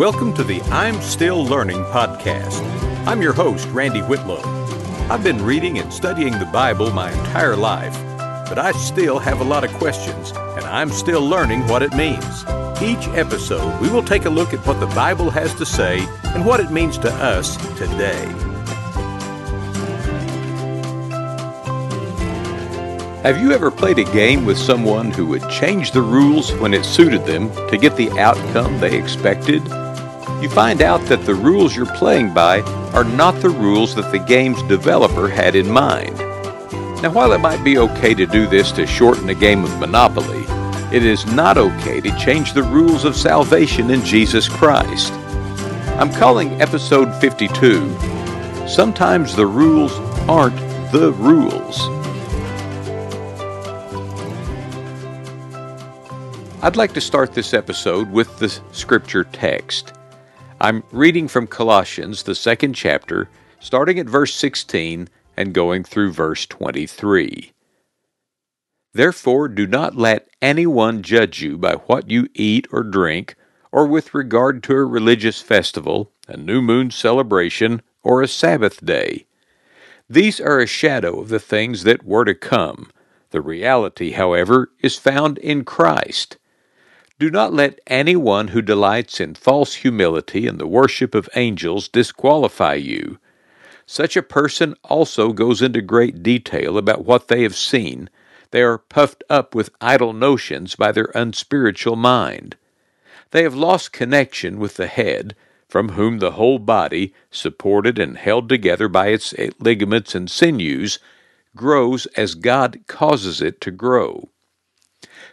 Welcome to the I'm Still Learning podcast. I'm your host, Randy Whitlow. I've been reading and studying the Bible my entire life, but I still have a lot of questions, and I'm still learning what it means. Each episode, we will take a look at what the Bible has to say and what it means to us today. Have you ever played a game with someone who would change the rules when it suited them to get the outcome they expected? You find out that the rules you're playing by are not the rules that the game's developer had in mind. Now, while it might be okay to do this to shorten a game of Monopoly, it is not okay to change the rules of salvation in Jesus Christ. I'm calling episode 52 Sometimes the Rules Aren't the Rules. I'd like to start this episode with the scripture text. I'm reading from Colossians, the second chapter, starting at verse 16 and going through verse 23. Therefore, do not let anyone judge you by what you eat or drink, or with regard to a religious festival, a new moon celebration, or a Sabbath day. These are a shadow of the things that were to come. The reality, however, is found in Christ. Do not let anyone who delights in false humility and the worship of angels disqualify you. Such a person also goes into great detail about what they have seen they are puffed up with idle notions by their unspiritual mind. They have lost connection with the head, from whom the whole body, supported and held together by its ligaments and sinews, grows as God causes it to grow.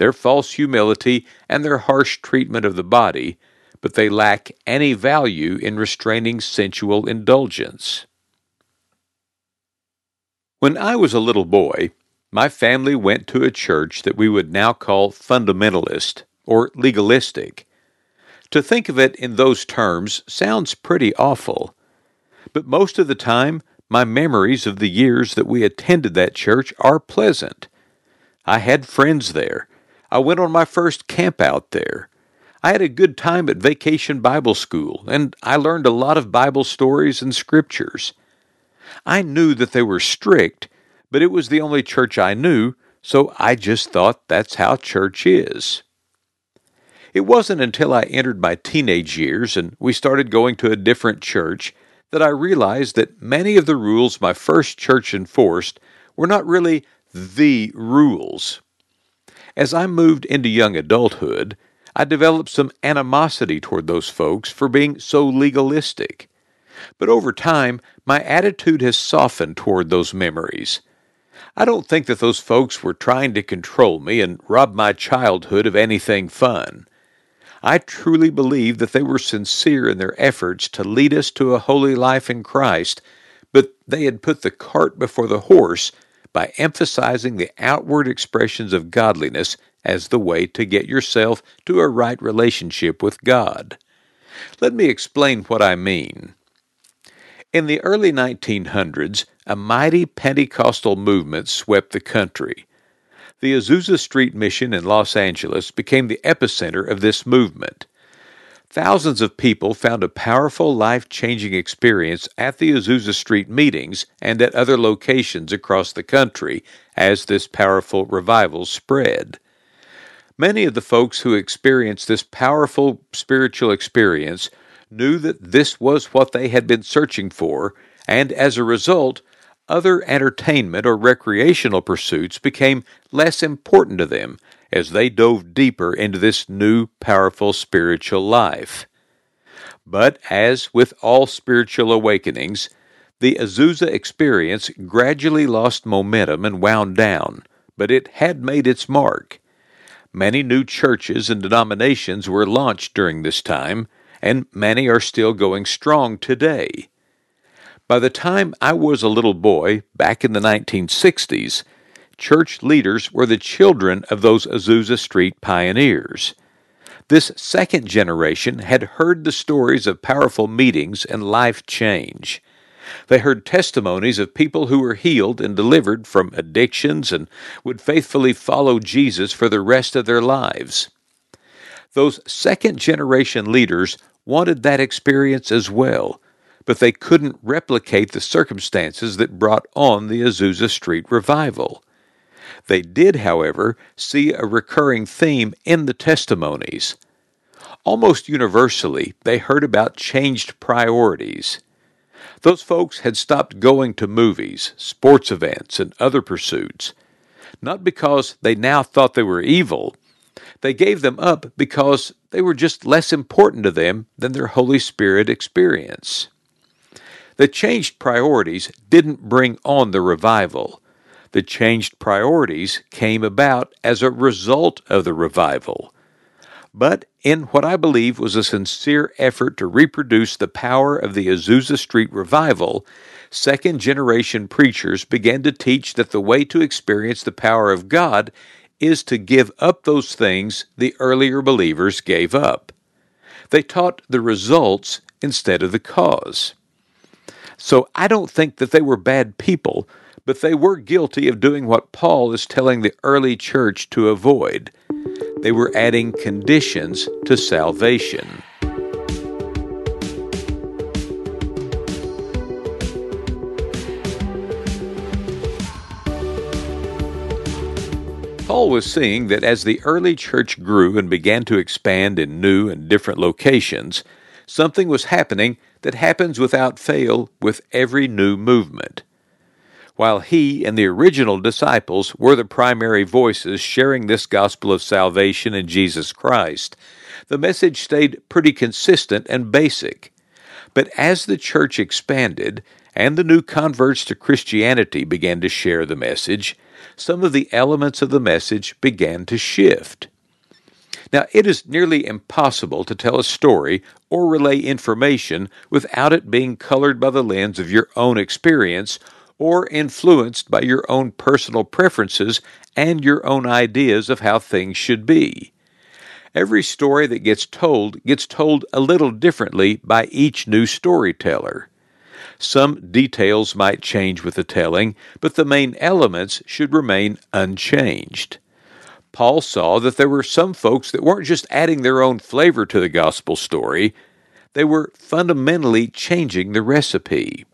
their false humility, and their harsh treatment of the body, but they lack any value in restraining sensual indulgence. When I was a little boy, my family went to a church that we would now call fundamentalist or legalistic. To think of it in those terms sounds pretty awful. But most of the time, my memories of the years that we attended that church are pleasant. I had friends there. I went on my first camp out there. I had a good time at Vacation Bible School, and I learned a lot of Bible stories and scriptures. I knew that they were strict, but it was the only church I knew, so I just thought that's how church is. It wasn't until I entered my teenage years and we started going to a different church that I realized that many of the rules my first church enforced were not really the rules. As I moved into young adulthood, I developed some animosity toward those folks for being so legalistic. But over time, my attitude has softened toward those memories. I don't think that those folks were trying to control me and rob my childhood of anything fun. I truly believe that they were sincere in their efforts to lead us to a holy life in Christ, but they had put the cart before the horse by emphasizing the outward expressions of godliness as the way to get yourself to a right relationship with God. Let me explain what I mean. In the early 1900s, a mighty Pentecostal movement swept the country. The Azusa Street Mission in Los Angeles became the epicenter of this movement. Thousands of people found a powerful life changing experience at the Azusa Street meetings and at other locations across the country as this powerful revival spread. Many of the folks who experienced this powerful spiritual experience knew that this was what they had been searching for, and as a result, other entertainment or recreational pursuits became less important to them as they dove deeper into this new, powerful spiritual life. But as with all spiritual awakenings, the Azusa experience gradually lost momentum and wound down, but it had made its mark. Many new churches and denominations were launched during this time, and many are still going strong today. By the time I was a little boy, back in the 1960s, church leaders were the children of those Azusa Street pioneers. This second generation had heard the stories of powerful meetings and life change. They heard testimonies of people who were healed and delivered from addictions and would faithfully follow Jesus for the rest of their lives. Those second generation leaders wanted that experience as well, but they couldn't replicate the circumstances that brought on the Azusa Street revival. They did, however, see a recurring theme in the testimonies. Almost universally, they heard about changed priorities. Those folks had stopped going to movies, sports events, and other pursuits, not because they now thought they were evil. They gave them up because they were just less important to them than their Holy Spirit experience. The changed priorities didn't bring on the revival. The changed priorities came about as a result of the revival. But in what I believe was a sincere effort to reproduce the power of the Azusa Street revival, second generation preachers began to teach that the way to experience the power of God is to give up those things the earlier believers gave up. They taught the results instead of the cause. So I don't think that they were bad people, but they were guilty of doing what Paul is telling the early church to avoid. They were adding conditions to salvation. Paul was seeing that as the early church grew and began to expand in new and different locations, something was happening that happens without fail with every new movement. While he and the original disciples were the primary voices sharing this gospel of salvation in Jesus Christ, the message stayed pretty consistent and basic. But as the church expanded and the new converts to Christianity began to share the message, some of the elements of the message began to shift. Now, it is nearly impossible to tell a story or relay information without it being colored by the lens of your own experience or influenced by your own personal preferences and your own ideas of how things should be. Every story that gets told gets told a little differently by each new storyteller. Some details might change with the telling, but the main elements should remain unchanged. Paul saw that there were some folks that weren't just adding their own flavor to the gospel story, they were fundamentally changing the recipe.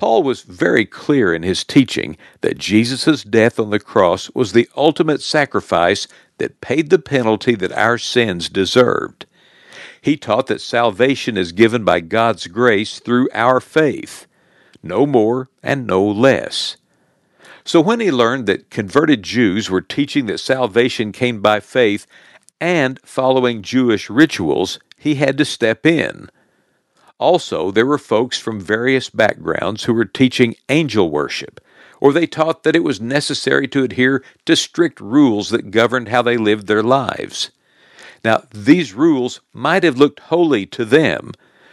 Paul was very clear in his teaching that Jesus' death on the cross was the ultimate sacrifice that paid the penalty that our sins deserved. He taught that salvation is given by God's grace through our faith, no more and no less. So when he learned that converted Jews were teaching that salvation came by faith and following Jewish rituals, he had to step in. Also, there were folks from various backgrounds who were teaching angel worship, or they taught that it was necessary to adhere to strict rules that governed how they lived their lives. Now, these rules might have looked holy to them,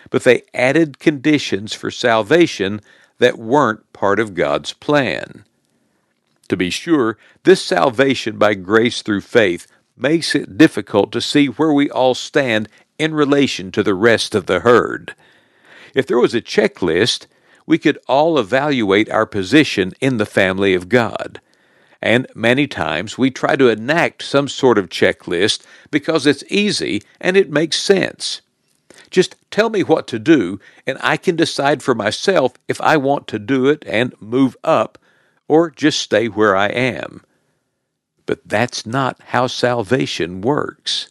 but they added conditions for salvation that weren't part of God's plan. To be sure, this salvation by grace through faith makes it difficult to see where we all stand in relation to the rest of the herd. If there was a checklist, we could all evaluate our position in the family of God. And many times we try to enact some sort of checklist because it's easy and it makes sense. Just tell me what to do, and I can decide for myself if I want to do it and move up or just stay where I am. But that's not how salvation works.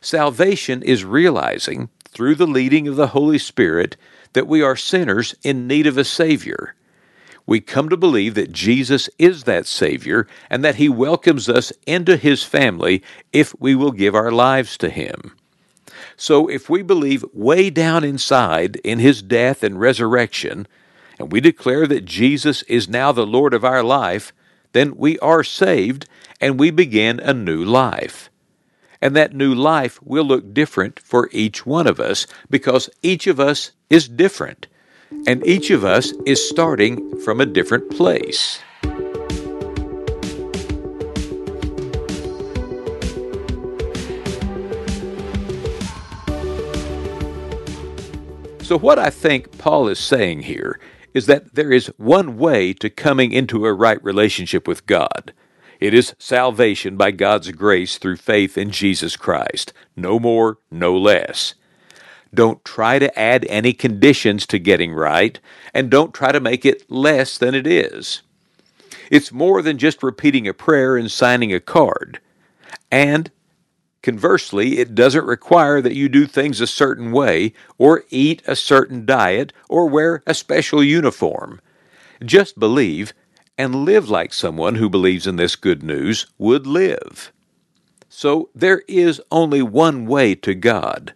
Salvation is realizing, through the leading of the Holy Spirit, that we are sinners in need of a Savior we come to believe that Jesus is that Savior and that He welcomes us into His family if we will give our lives to Him. So, if we believe way down inside in His death and resurrection, and we declare that Jesus is now the Lord of our life, then we are saved and we begin a new life. And that new life will look different for each one of us because each of us is different. And each of us is starting from a different place. So, what I think Paul is saying here is that there is one way to coming into a right relationship with God. It is salvation by God's grace through faith in Jesus Christ. No more, no less. Don't try to add any conditions to getting right, and don't try to make it less than it is. It's more than just repeating a prayer and signing a card. And Conversely, it doesn't require that you do things a certain way, or eat a certain diet, or wear a special uniform. Just believe and live like someone who believes in this good news would live. So there is only one way to God,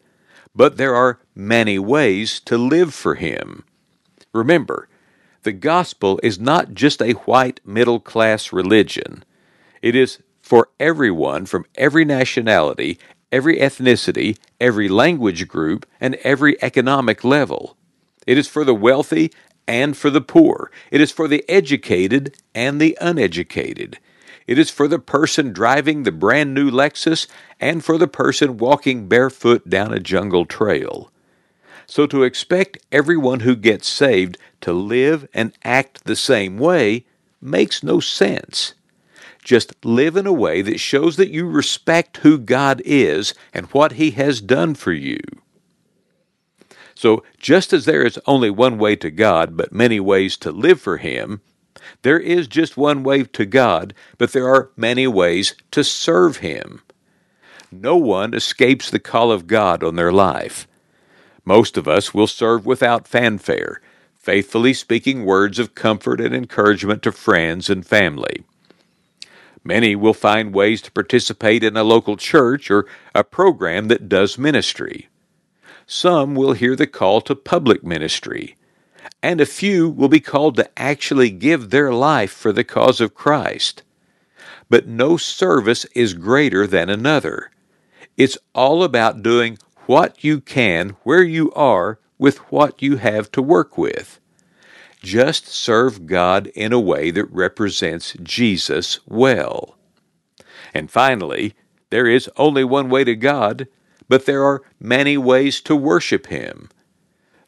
but there are many ways to live for Him. Remember, the gospel is not just a white middle class religion. It is for everyone from every nationality, every ethnicity, every language group, and every economic level. It is for the wealthy and for the poor. It is for the educated and the uneducated. It is for the person driving the brand new Lexus and for the person walking barefoot down a jungle trail. So to expect everyone who gets saved to live and act the same way makes no sense. Just live in a way that shows that you respect who God is and what He has done for you. So, just as there is only one way to God, but many ways to live for Him, there is just one way to God, but there are many ways to serve Him. No one escapes the call of God on their life. Most of us will serve without fanfare, faithfully speaking words of comfort and encouragement to friends and family. Many will find ways to participate in a local church or a program that does ministry. Some will hear the call to public ministry, and a few will be called to actually give their life for the cause of Christ. But no service is greater than another. It's all about doing what you can where you are with what you have to work with. Just serve God in a way that represents Jesus well. And finally, there is only one way to God, but there are many ways to worship Him.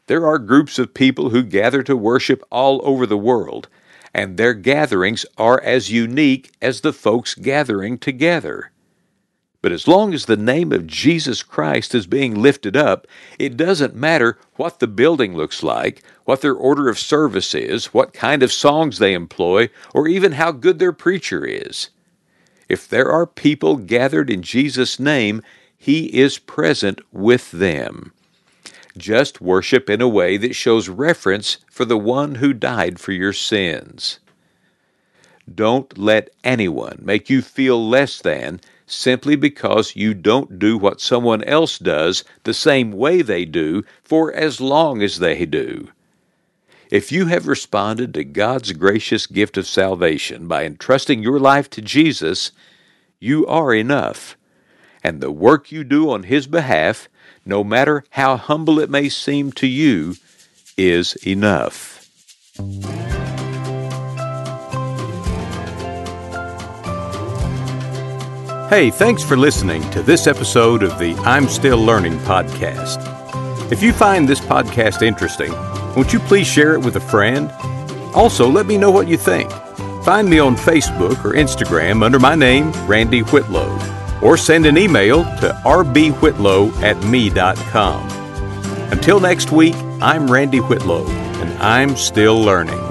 There are groups of people who gather to worship all over the world, and their gatherings are as unique as the folks gathering together. But as long as the name of Jesus Christ is being lifted up, it doesn't matter what the building looks like, what their order of service is, what kind of songs they employ, or even how good their preacher is. If there are people gathered in Jesus' name, He is present with them. Just worship in a way that shows reverence for the one who died for your sins. Don't let anyone make you feel less than simply because you don't do what someone else does the same way they do for as long as they do. If you have responded to God's gracious gift of salvation by entrusting your life to Jesus, you are enough. And the work you do on His behalf, no matter how humble it may seem to you, is enough. Hey, thanks for listening to this episode of the I'm Still Learning podcast. If you find this podcast interesting, won't you please share it with a friend? Also, let me know what you think. Find me on Facebook or Instagram under my name, Randy Whitlow, or send an email to rbwhitlow at me.com. Until next week, I'm Randy Whitlow, and I'm still learning.